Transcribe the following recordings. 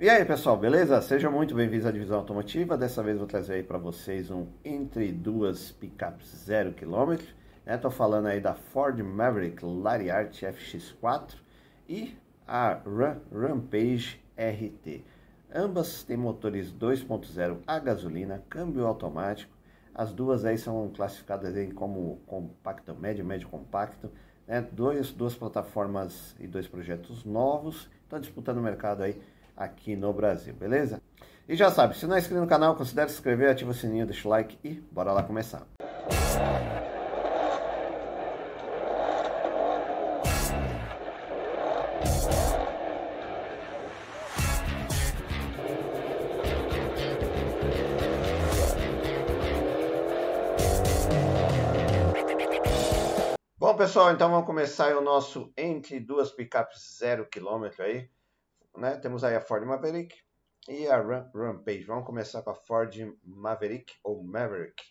E aí pessoal, beleza? Sejam muito bem-vindos à divisão automotiva. Dessa vez vou trazer aí para vocês um entre duas picapes 0 km. Estou falando aí da Ford Maverick Lariat FX4 e a Ram Rampage RT. Ambas têm motores 2.0 a gasolina, câmbio automático. As duas aí são classificadas aí como compacto médio, médio compacto. Né? Dois, duas plataformas e dois projetos novos. Estão disputando o mercado aí aqui no Brasil, beleza? E já sabe, se não é inscrito no canal, considere se inscrever, ativa o sininho, deixa o like e bora lá começar. Bom pessoal, então vamos começar o nosso entre duas picapes zero quilômetro aí né? Temos aí a Ford Maverick e a Rampage. Vamos começar com a Ford Maverick ou Maverick,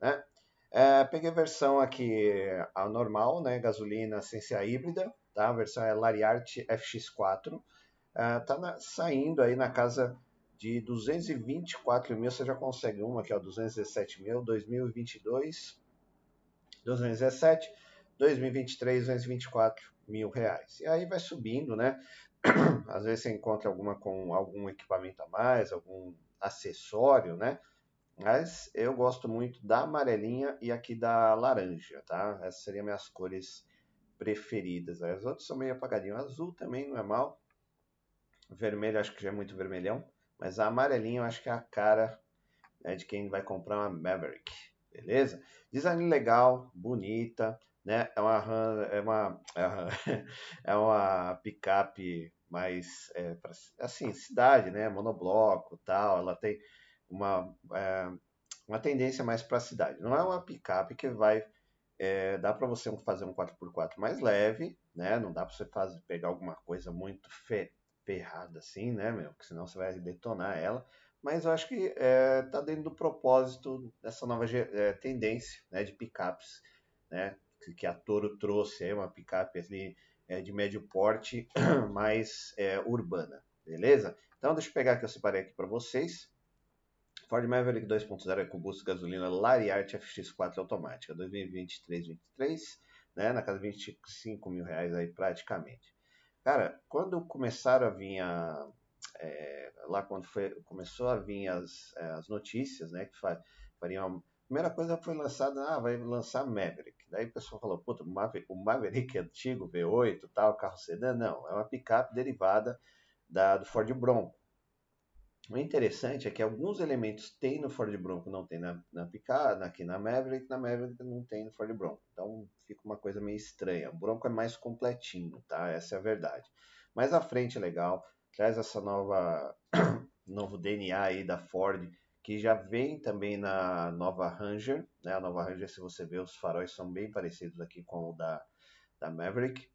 né? É, peguei a versão aqui a normal, né? Gasolina sem ser a híbrida, tá? A versão é Lariat FX4. É, tá na, saindo aí na casa de 224 mil, você já consegue uma aqui, ó, 217 mil, 2022, 217, 2023, 224 mil reais. E aí vai subindo, né? Às vezes você encontra alguma com algum equipamento a mais, algum acessório, né? Mas eu gosto muito da amarelinha e aqui da laranja, tá? Essas seriam minhas cores preferidas. As outras são meio apagadinhas. Azul também não é mal. Vermelho acho que já é muito vermelhão. Mas a amarelinha eu acho que é a cara né, de quem vai comprar uma Maverick. Beleza? Design legal, bonita né? É uma é uma é uma picape mais é, pra, assim cidade, né? Monobloco, tal. Ela tem uma é, uma tendência mais para a cidade. Não é uma picape que vai é, dá para você fazer um 4x4 mais leve, né? Não dá para você fazer, pegar alguma coisa muito fe, ferrada assim, né, meu? Porque senão você vai detonar ela. Mas eu acho que é, tá dentro do propósito dessa nova é, tendência, né, de picapes, né? Que a Toro trouxe, é uma picape ali é, de médio porte, mais é, urbana, beleza? Então deixa eu pegar que eu separei aqui para vocês. Ford Maverick 2.0 é combustível gasolina Lariat FX4 automática, 2023-23, né, na casa de 25 mil reais aí praticamente. Cara, quando começaram a vir a, é, lá quando foi, começou a vir as, é, as notícias, né, que fariam primeira coisa foi lançada, ah, vai lançar Maverick. Daí o pessoal falou, puta, o Maverick, é antigo, V8, tal, carro sedã. Não, é uma picape derivada da, do Ford Bronco. O interessante é que alguns elementos tem no Ford Bronco, não tem na, na picape, aqui na Maverick, na Maverick não tem no Ford Bronco. Então fica uma coisa meio estranha. O Bronco é mais completinho, tá? Essa é a verdade. Mas a frente é legal, traz essa nova novo DNA aí da Ford que já vem também na nova Ranger, né? A nova Ranger, se você ver, os faróis são bem parecidos aqui com o da, da Maverick.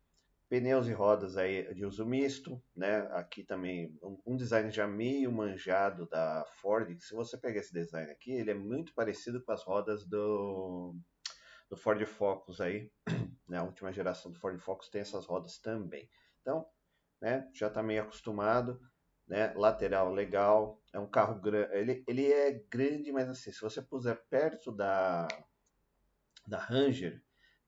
Pneus e rodas aí de uso misto, né? Aqui também um, design já meio manjado da Ford. Se você pegar esse design aqui, ele é muito parecido com as rodas do, do Ford Focus aí, né? A última geração do Ford Focus tem essas rodas também. Então, né? Já está meio acostumado né? Lateral legal, é um carro grande, ele, ele é grande, mas assim, se você puser perto da da Ranger,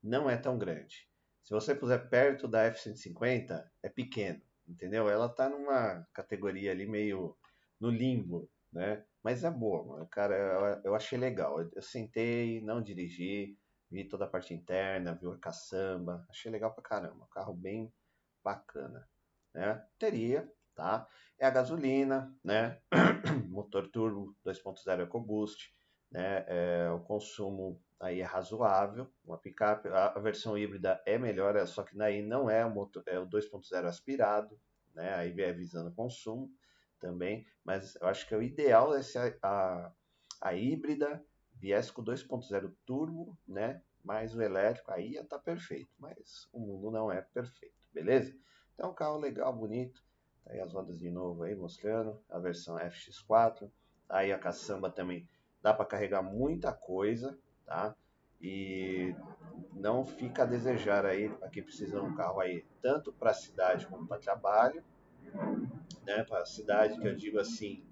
não é tão grande. Se você puser perto da F-150, é pequeno, entendeu? Ela tá numa categoria ali meio no limbo, né? Mas é boa, cara, eu, eu achei legal. Eu, eu, sentei, não dirigi, vi toda a parte interna, vi o caçamba, achei legal pra caramba. Carro bem bacana, né? Teria tá? É a gasolina, né? Motor turbo 2.0 EcoBoost, né? É, o consumo aí é razoável. Uma picape, a, versão híbrida é melhor, é, só que daí não é o motor, é o 2.0 aspirado, né? Aí é visando consumo também, mas eu acho que o ideal é se a, a, a híbrida viesse com 2.0 turbo, né? Mais o elétrico, aí ia estar tá perfeito, mas o mundo não é perfeito, beleza? Então, carro legal, bonito, Tá aí as rodas de novo aí mostrando a versão FX4. Tá aí a caçamba também dá para carregar muita coisa, tá? E não fica a desejar aí para quem precisa de um carro aí tanto para cidade como para trabalho, né, para cidade, que eu digo assim,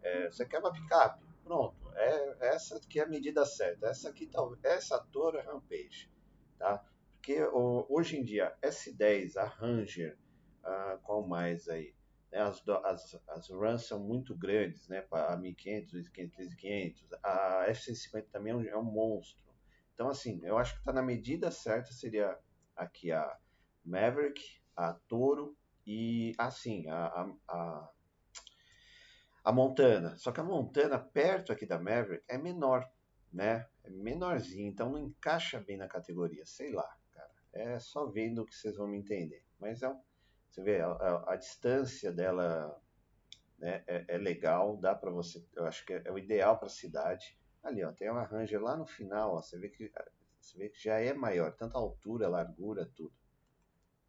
é, você quer uma picape? Pronto, é, essa aqui é a medida certa. Essa aqui, tá, essa Toro é Rampage, tá? Porque hoje em dia, S10, a Ranger, a, qual mais aí? As, as, as runs são muito grandes, né? Para 1500, 1500, 500. A F-150 também é um, é um monstro. Então, assim, eu acho que está na medida certa, seria aqui a Maverick, a Toro e, assim, a, a, a, a Montana. Só que a Montana, perto aqui da Maverick, é menor, né? É menorzinho, então não encaixa bem na categoria, sei lá, cara. É só vendo que vocês vão me entender. Mas é, você vê, a, a, a distância dela né, é, é, legal, dá para você, eu acho que é, é o ideal para a cidade. Ali, ó, tem uma Ranger lá no final, ó, você vê que você vê que já é maior, tanto a altura, a largura, tudo.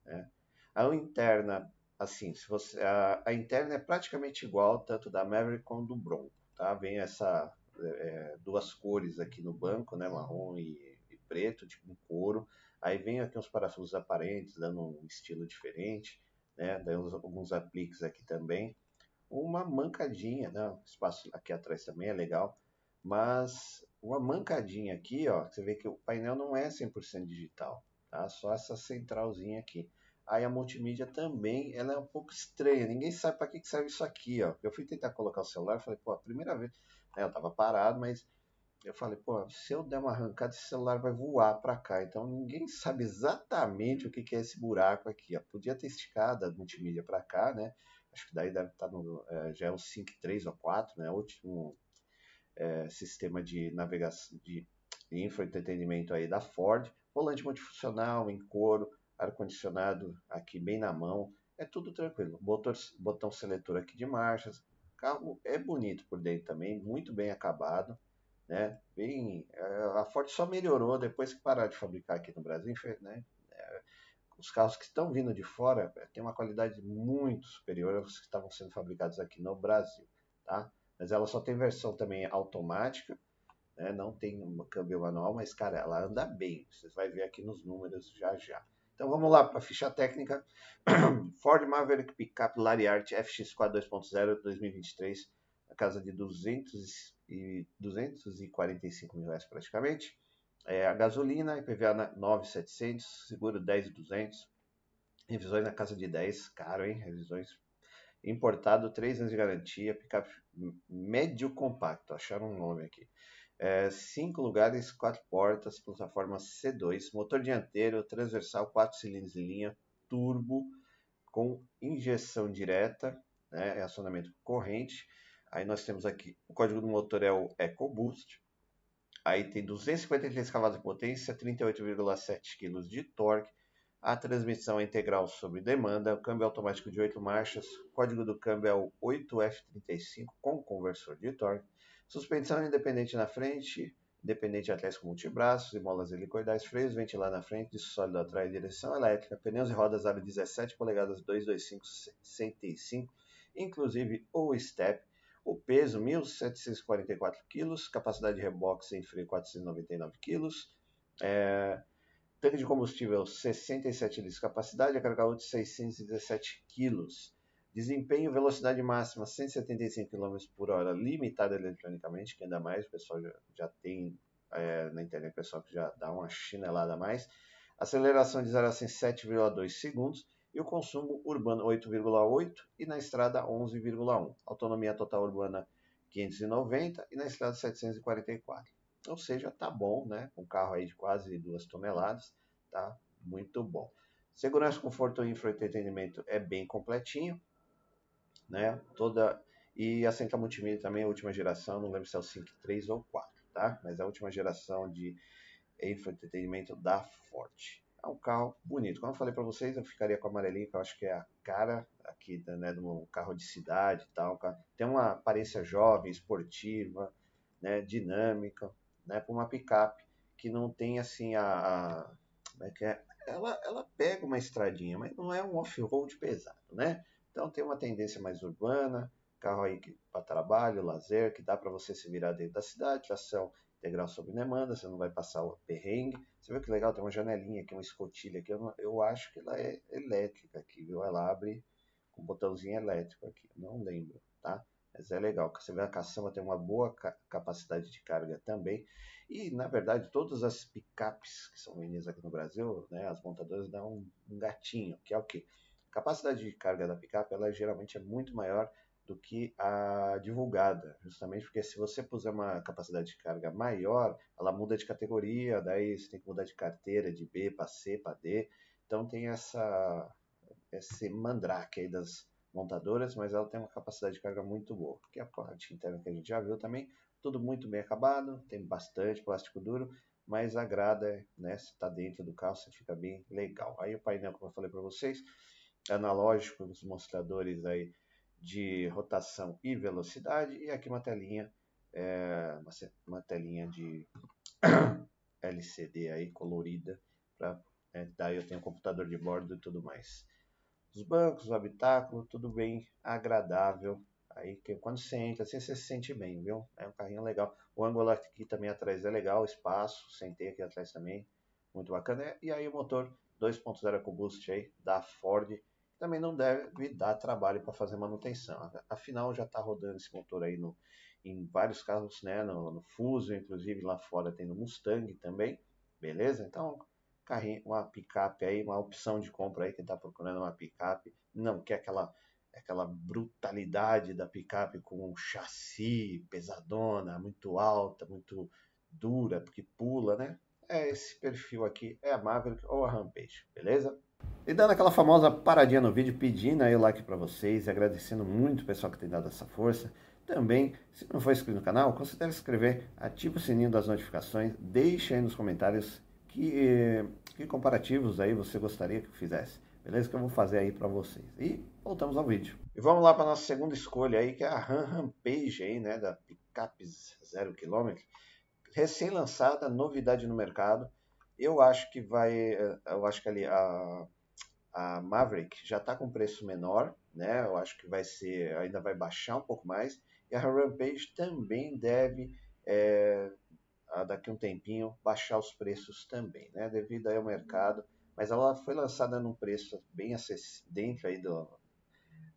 Né? A interna, assim, se você, a, a, interna é praticamente igual, tanto da Maverick como do Bronco, tá? Vem essa é, duas cores aqui no banco, né, marrom e, e preto, tipo um couro. Aí vem aqui uns parafusos aparentes, dando um estilo diferente, né? Daí alguns apliques aqui também. Uma mancadinha, né? Espaço aqui atrás também é legal, mas uma mancadinha aqui, ó, você vê que o painel não é 100% digital, tá? Só essa centralzinha aqui. Aí a multimídia também, ela é um pouco estranha, ninguém sabe para que serve isso aqui, ó. Eu fui tentar colocar o celular, falei, pô, a primeira vez, né, eu tava parado, mas eu falei, pô, se eu der uma arrancada, esse celular vai voar para cá. Então ninguém sabe exatamente o que, que é esse buraco aqui. Podia ter esticado a multimídia para cá, né? Acho que daí deve estar tá no. É, já é o 5, 3 ou 4, né? O último é, sistema de navegação, de infoentretenimento aí da Ford, volante multifuncional em couro, ar-condicionado aqui bem na mão, é tudo tranquilo. Botão, botão seletor aqui de marchas, carro é bonito por dentro também, muito bem acabado, né? Bem, é, a Ford só melhorou depois que pararam de fabricar aqui no Brasil, né? É, os carros que estão vindo de fora é, têm uma qualidade muito superior aos que estavam sendo fabricados aqui no Brasil, tá? mas ela só tem versão também automática, né? não tem um câmbio manual, mas cara, ela anda bem. Vocês vão ver aqui nos números já já. Então vamos lá para a ficha técnica. Ford Maverick Pickup Lariat FX4 2.0 2023, na casa de 200 e 245 mil reais praticamente. É, a gasolina, IPVA 9,700, seguro 10,200. Revisões na casa de 10, caro, hein? Revisões importado, 3 anos de garantia, picape médio compacto, acharam um nome aqui. É, lugares, quatro portas, plataforma C2, motor dianteiro, transversal, quatro cilindros em linha, turbo, com injeção direta, né, acionamento corrente. Aí nós temos aqui, o código do motor é o EcoBoost. Aí tem 253 cavalos de potência, 38,7 kg de torque, a transmissão é integral sobre demanda, câmbio automático de 8 marchas, código do câmbio é o 8F35 com conversor de torque, suspensão independente na frente, independente atrás com multibraços e molas helicoidais, freios, ventilar na frente, disco sólido atrás, direção elétrica, pneus e rodas aro 17 polegadas 225 65, inclusive o step, o peso 1.744 kg, capacidade de reboque sem freio 499 kg, é, Tanque de combustível 67 litros, capacidade a carga útil 617 kg. Desempenho, velocidade máxima 175 km por hora, limitada eletronicamente, que ainda mais o pessoal já, já tem é, na internet, o pessoal que já dá uma chinelada a mais. Aceleração de 0 a 100 7,2 segundos e o consumo urbano 8,8 e na estrada 11,1. Autonomia total urbana 590 e na estrada 744. Ou seja, tá bom, né? Um carro aí de quase duas toneladas, tá muito bom. Segurança, conforto e entretenimento é bem completinho, né? Toda e a central multimídia também é a última geração, não lembro se é o 5, 3 ou 4, tá? Mas é a última geração de entretenimento da Ford. É um carro bonito. Como eu falei para vocês, eu ficaria com o amarelinho, que eu acho que é a cara aqui né, de um carro de cidade e tal. Tem uma aparência jovem, esportiva, né, dinâmica né, para uma picape que não tem assim a, a como é que é? Ela, ela pega uma estradinha, mas não é um off-road pesado, né? Então tem uma tendência mais urbana, carro aí para trabalho, lazer, que dá para você se virar dentro da cidade, tração integral sob demanda, você não vai passar o perrengue. Você viu que legal, tem uma janelinha aqui, uma escotilha aqui, eu, eu acho que ela é elétrica aqui, viu? Ela abre com botãozinho elétrico aqui, não lembro, tá? Mas é legal, você vê a caçamba tem uma boa capacidade de carga também. E, na verdade, todas as picapes que são vendidas aqui no Brasil, né, as montadoras dão um, um gatinho, que é o quê? A capacidade de carga da picape, ela geralmente é muito maior do que a divulgada, justamente porque se você puser uma capacidade de carga maior, ela muda de categoria, daí você tem que mudar de carteira de B para C para D, então tem essa esse mandrake aí das montadoras, mas ela tem uma capacidade de carga muito boa, que é a parte interna que a gente já viu também, tudo muito bem acabado, tem bastante plástico duro, mas agrada, né? Se está dentro do carro, você fica bem legal. Aí o painel, como eu falei para vocês, analógico, os mostradores aí de rotação e velocidade, e aqui uma telinha, é, uma, uma, telinha de LCD aí colorida, para né, daí eu tenho computador de bordo e tudo mais. Os bancos, o habitáculo, tudo bem agradável, Aí que quando você entra, assim, você se sente bem, viu? É um carrinho legal. O ângulo aqui também atrás é legal, espaço, sentei aqui atrás também, muito bacana. E aí o motor 2.0 EcoBoost aí da Ford, também não deve dar trabalho para fazer manutenção. Afinal, já está rodando esse motor aí no, em vários carros, né? No, no Fuso, inclusive lá fora tem no Mustang também, beleza? Então, carrinho, uma picape aí, uma opção de compra aí, quem está procurando uma picape, não quer aquela aquela brutalidade da picape com um chassi pesadona, muito alta, muito dura, porque pula, né? É esse perfil aqui, é a Maverick ou a Rampage, beleza? E dando aquela famosa paradinha no vídeo, pedindo aí o like para vocês e agradecendo muito o pessoal que tem dado essa força. Também, se não for inscrito no canal, considere se inscrever, ative o sininho das notificações, deixe aí nos comentários que, que comparativos aí você gostaria que eu fizesse. Beleza? Que eu vou fazer aí para vocês. E voltamos ao vídeo. E vamos lá para nossa segunda escolha aí, que é a Ram Rampage aí, né, da Picapes 0 km. Recém-lançada, novidade no mercado. Eu acho que vai, eh, eu acho que ali a, a Maverick já está com preço menor, né? Eu acho que vai ser, ainda vai baixar um pouco mais. E a Rampage também deve, é, daqui a um tempinho, baixar os preços também, né? Devido ao mercado mas ela foi lançada num preço bem dentro aí do,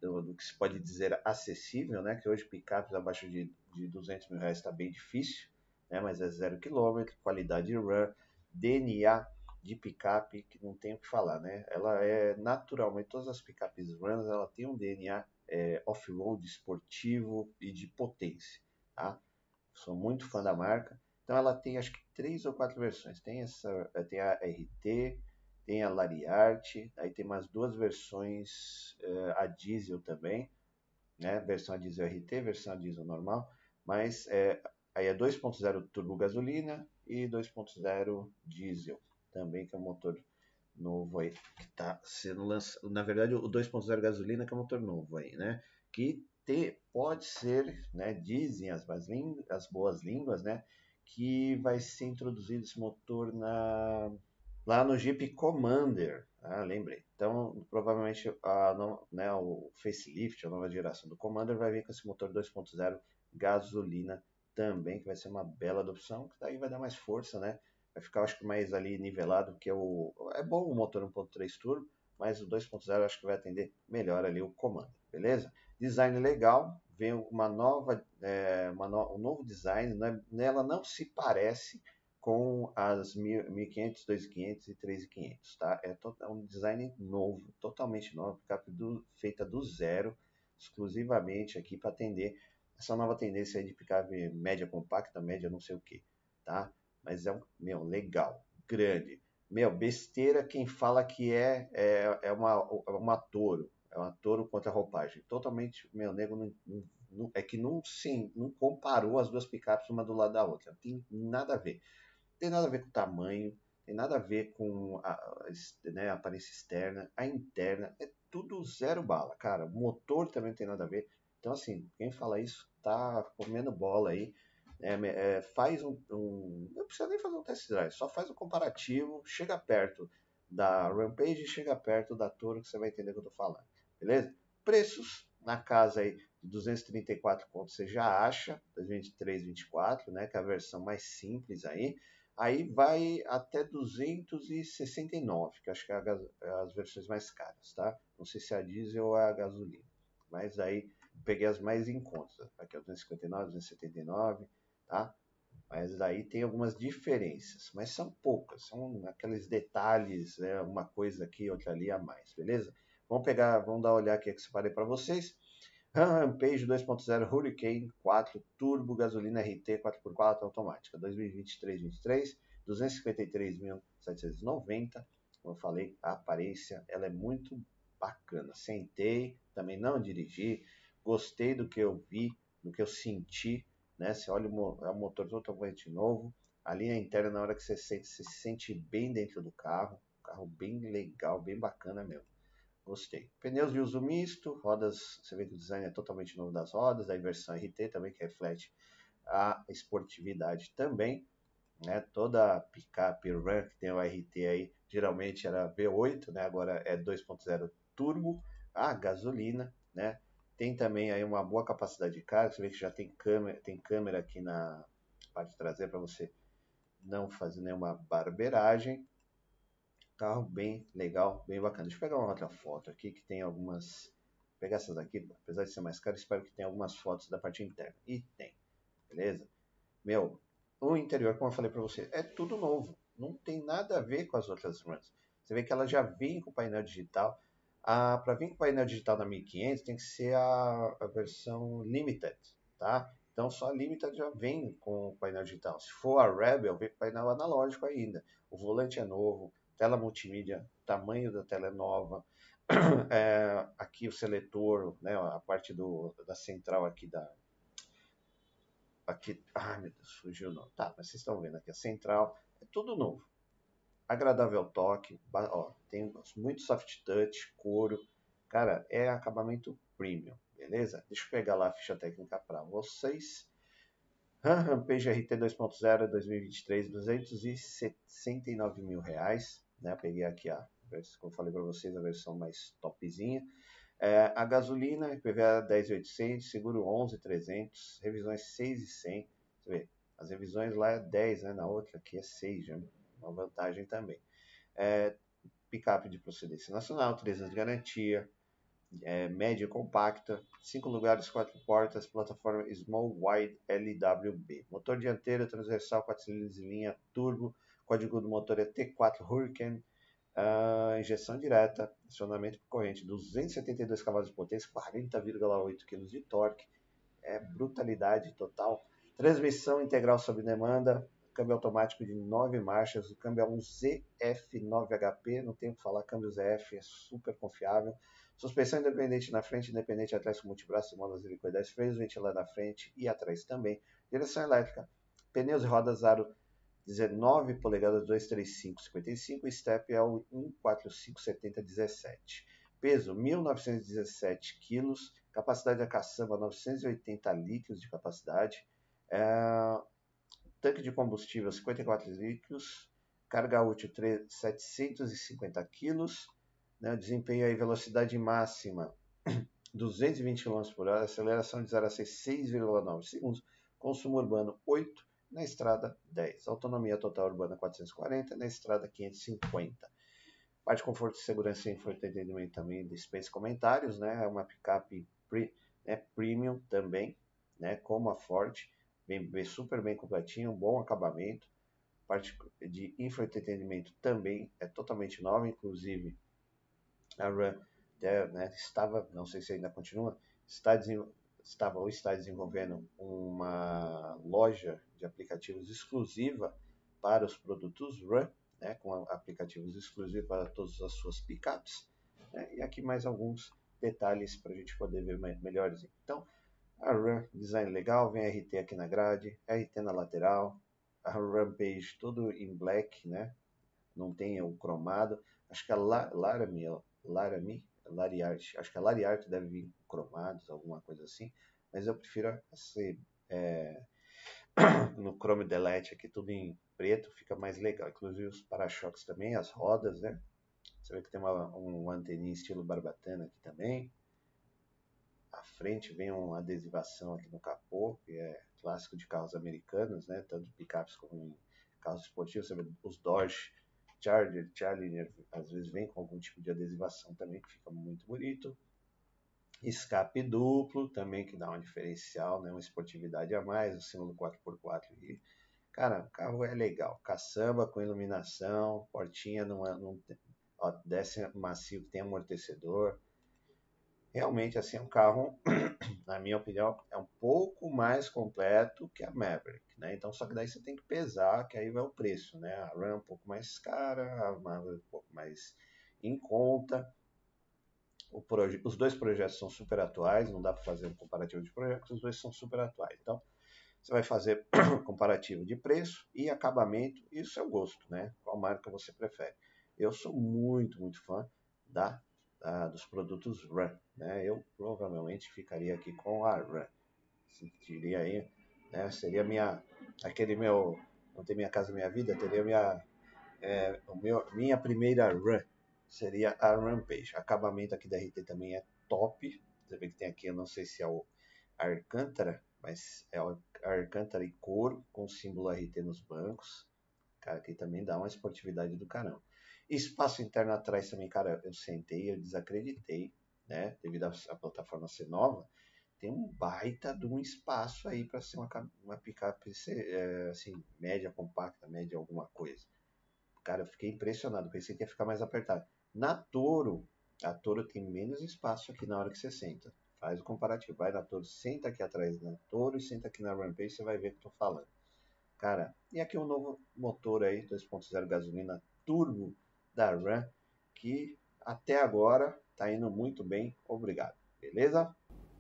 do, do, que se pode dizer acessível, né? Que hoje picapes abaixo de, de 200 mil reais está bem difícil, né? Mas é zero quilômetro, qualidade RAM, DNA de picape que não tem o que falar, né? Ela é naturalmente todas as picapes runs, ela tem um DNA é, off-road esportivo e de potência, tá? Sou muito fã da marca. Então ela tem acho que três ou quatro versões. Tem essa, tem a RT, tem a Lariat, aí tem mais duas versões uh, a diesel também, né? Versão a diesel RT, versão a diesel normal, mas é, aí é 2.0 turbo gasolina e 2.0 diesel também, que é um motor novo aí, que está sendo lançado, na verdade o 2.0 gasolina que é um motor novo aí, né? Que pode ser, né, dizem as, as boas línguas, né, que vai ser introduzido esse motor na lá no Jeep Commander. Ah, lembrei. Então, provavelmente a, né, o facelift, a nova geração do Commander, vai vir com esse motor 2.0 gasolina também, que vai ser uma bela opção, que daí vai dar mais força, né? Vai ficar, acho que, mais ali nivelado, que é o... É bom o motor 1.3 turbo, mas o 2.0 acho que vai atender melhor ali o Commander, beleza? Design legal, vem uma nova, é, uma no, um novo design, né? nela não se parece com as 1500, 2500 e 3500, tá? É, é um design novo, totalmente novo, do, feita do zero, exclusivamente aqui para atender essa nova tendência aí de picape média compacta, média não sei o que, tá? Mas é um, meu, legal, grande. Meu, besteira quem fala que é, é, é uma, uma touro, é uma touro contra roupagem. Totalmente, meu, nego não, não, não, é que não, sim, não comparou as duas picapes uma do lado da outra, não tem nada a ver tem nada a ver com o tamanho, tem nada a ver com a, né, a aparência externa, a interna, é tudo zero bala, cara. O motor também tem nada a ver. Então, assim, quem fala isso tá comendo bola aí. É, é, faz um, um, Não precisa nem fazer um test drive, só faz um comparativo, chega perto da Rampage e chega perto da Toro que você vai entender o que eu tô falando. Beleza? Preços na casa aí de 234 pontos você já acha, 23, 24, né? Que é a versão mais simples aí. Aí vai até 269, que acho que é, é as versões mais caras, tá? Não sei se é a diesel ou é a gasolina. Mas aí peguei as mais em conta. Aqui é 259, 279, tá? Mas aí tem algumas diferenças, mas são poucas, são aqueles detalhes, né? uma coisa aqui, outra ali a mais, beleza? Vamos pegar, vamos dar uma olhada aqui que separei para vocês. Rampage 2.0 Hurricane 4 Turbo Gasolina RT 4x4 automática 2023-23 253.790 como eu falei a aparência ela é muito bacana sentei também não dirigi gostei do que eu vi do que eu senti né você olha o, é um motor totalmente novo a linha interna na hora que você sente você se sente bem dentro do carro carro bem legal bem bacana mesmo Gostei. Pneus de uso misto, rodas, você vê que o design é totalmente novo das rodas, a versão RT também, que reflete a esportividade também. Né? Toda picape Ram que tem o RT aí, geralmente era V8, né? agora é 2.0 turbo, a gasolina, né? Tem também aí uma boa capacidade de carga, você vê que já tem câmera, tem câmera aqui na parte traseira para você não fazer nenhuma barbeiragem. Carro bem legal, bem bacana. Deixa eu pegar uma outra foto aqui que tem algumas. Vou pegar essas aqui, apesar de ser mais caro, espero que tenha algumas fotos da parte interna. E tem, beleza? Meu, o interior, como eu falei para você, é tudo novo. Não tem nada a ver com as outras runs. Você vê que ela já vem com painel digital. Ah, para vir com painel digital na 1500 tem que ser a, a versão Limited, tá? Então só a Limited já vem com o painel digital. Se for a Rebel, vem com painel analógico ainda. O volante é novo, tela multimídia, tamanho da tela é nova, é, aqui o seletor, né, a parte do, da central aqui da, aqui, ai meu Deus, fugiu não, tá, mas vocês estão vendo aqui a central, é tudo novo, agradável toque, ó, tem muito soft touch, couro, cara, é acabamento premium, beleza? Deixa eu pegar lá a ficha técnica para vocês. Rampage RT 2.0 2023, 269 mil reais né? Peguei aqui a, como falei para vocês, a versão mais topzinha. É, a gasolina, IPVA 10.800, seguro 11.300, revisões 6.100. Você vê, as revisões lá é 10, né? Na outra aqui é 6, já, uma vantagem também. É, picape de procedência nacional, 3 anos de garantia, é, média compacta, 5 lugares, 4 portas, plataforma Small Wide LWB. Motor dianteiro, transversal, 4 cilindros em linha, turbo, código do motor é T4 Hurricane, uh, injeção direta, acionamento por corrente, 272 cavalos de potência, 40,8 kg de torque, é brutalidade total. Transmissão integral sob demanda, câmbio automático de 9 marchas, o câmbio é um ZF9HP, não tenho o que falar, câmbio ZF é super confiável. Suspensão independente na frente, independente atrás com multibraço, molas helicoidais, freios ventilador na frente e atrás também. Direção elétrica, pneus e rodas aro 19 polegadas 235 55, step é o 145 70 17. Peso 1917 kg, capacidade da caçamba 980 litros de capacidade, é, tanque de combustível 54 litros, carga útil 3, 750 kg, né, desempenho aí velocidade máxima 220 km por hora, aceleração de 0 a 6,9 segundos, consumo urbano 8 na estrada 10. Autonomia total urbana 440, na estrada 550. Parte conforto e segurança e entretenimento também dispensa comentários, né? É uma picape pre, né, premium também, né? Como a Ford, bem, super bem completinho, um bom acabamento. Parte de infoentretenimento também é totalmente nova, inclusive a Run né, estava, não sei se ainda continua, está estava ou está desenvolvendo uma loja de aplicativos exclusiva para os produtos Run, né, com aplicativos exclusivos para todas as suas pickups. Né, e aqui mais alguns detalhes para a gente poder ver melhores. Então, a Run, design legal, vem RT aqui na grade, RT na lateral, a Rampage tudo em black, né? Não tem o cromado. Acho que a Laramie, Laramie Lariarte. Acho que a Lariarte deve vir cromados, alguma coisa assim. Mas eu prefiro ser é, no Chrome Delete aqui, tudo em preto, fica mais legal. Inclusive os para-choques também, as rodas, né? Você vê que tem uma, um anteninha estilo barbatana aqui também. Frente vem uma adesivação aqui no capô, que é clássico de carros americanos, né? Tanto picapes como carros esportivos, os Dodge Charger, Challenger, às vezes vem com algum tipo de adesivação também, que fica muito bonito. Escape duplo, também que dá um diferencial, né? uma esportividade a mais, o símbolo 4x4 e Cara, o carro é legal. Caçamba com iluminação, portinha é, não ó, desce macio tem amortecedor. Realmente, assim, é um carro, na minha opinião, é um pouco mais completo que a Maverick, né? Então, só que daí você tem que pesar, que aí vai o preço, né? A Ram é um pouco mais cara, a Maverick um pouco mais em conta. Os dois projetos são super atuais, não dá para fazer um comparativo de projetos, os dois são super atuais. Então, você vai fazer comparativo de preço e acabamento e o seu gosto, né? Qual marca você prefere? Eu sou muito, muito fã da, da dos produtos Run, né? Eu provavelmente ficaria aqui com a Run. Sentiria aí, né? Seria minha, aquele meu, não tem minha casa, minha vida, teria minha, é, o meu, minha primeira Run seria a Rampage. Acabamento aqui da RT também é top. Você vê que tem aqui, eu não sei se é o Alcântara, mas é Alcântara e couro com símbolo RT nos bancos. Cara, aqui também dá uma esportividade do caramba. Espaço interno atrás também, cara, eu sentei, eu desacreditei, né? Devido à plataforma ser nova, tem um baita de um espaço aí para ser uma, uma picape é, assim, média, compacta, média, alguma coisa. Cara, eu fiquei impressionado, pensei que ia ficar mais apertado. Na Toro, a Toro tem menos espaço aqui na hora que você senta. Faz o comparativo. Vai na Toro, senta aqui atrás na Toro e senta aqui na Rampage, você vai ver o que eu tô falando. Cara, e aqui um novo motor aí, 2.0 gasolina turbo da Ram, que até agora tá indo muito bem. Obrigado. Beleza?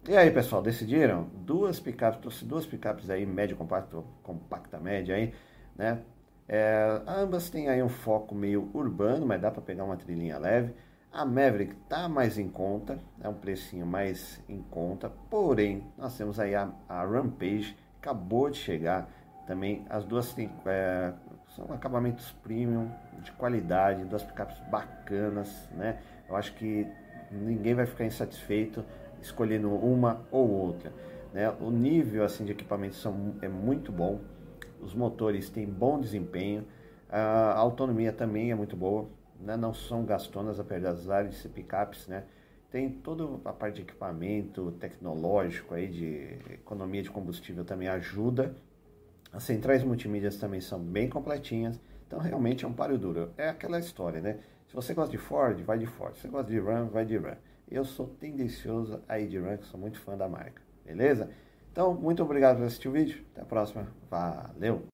E aí, pessoal, decidiram? Duas picapes, trouxe duas picapes aí, médio compacto, compacta média aí, né? É, ambas têm aí um foco meio urbano, mas dá para pegar uma trilhinha leve. A Maverick está mais em conta, é um precinho mais em conta, porém nós temos aí a, a Rampage, acabou de chegar, também as duas têm, é, são acabamentos premium, de qualidade, duas picapes bacanas, né? Eu acho que ninguém vai ficar insatisfeito escolhendo uma ou outra, né? O nível assim de equipamento são, é muito bom, os motores têm bom desempenho, a autonomia também é muito boa, né? não são gastonas, apesar de ser picapes, né? Tem toda a parte de equipamento tecnológico aí, de economia de combustível também ajuda. As centrais multimídias também são bem completinhas. Então realmente é um páreo duro. É aquela história, né? Se você gosta de Ford, vai de Ford. Se você gosta de Ram, vai de Ram. Eu sou tendencioso a ir de Ram, que sou muito fã da marca. Beleza? Então, muito obrigado por assistir o vídeo. Até a próxima. Valeu!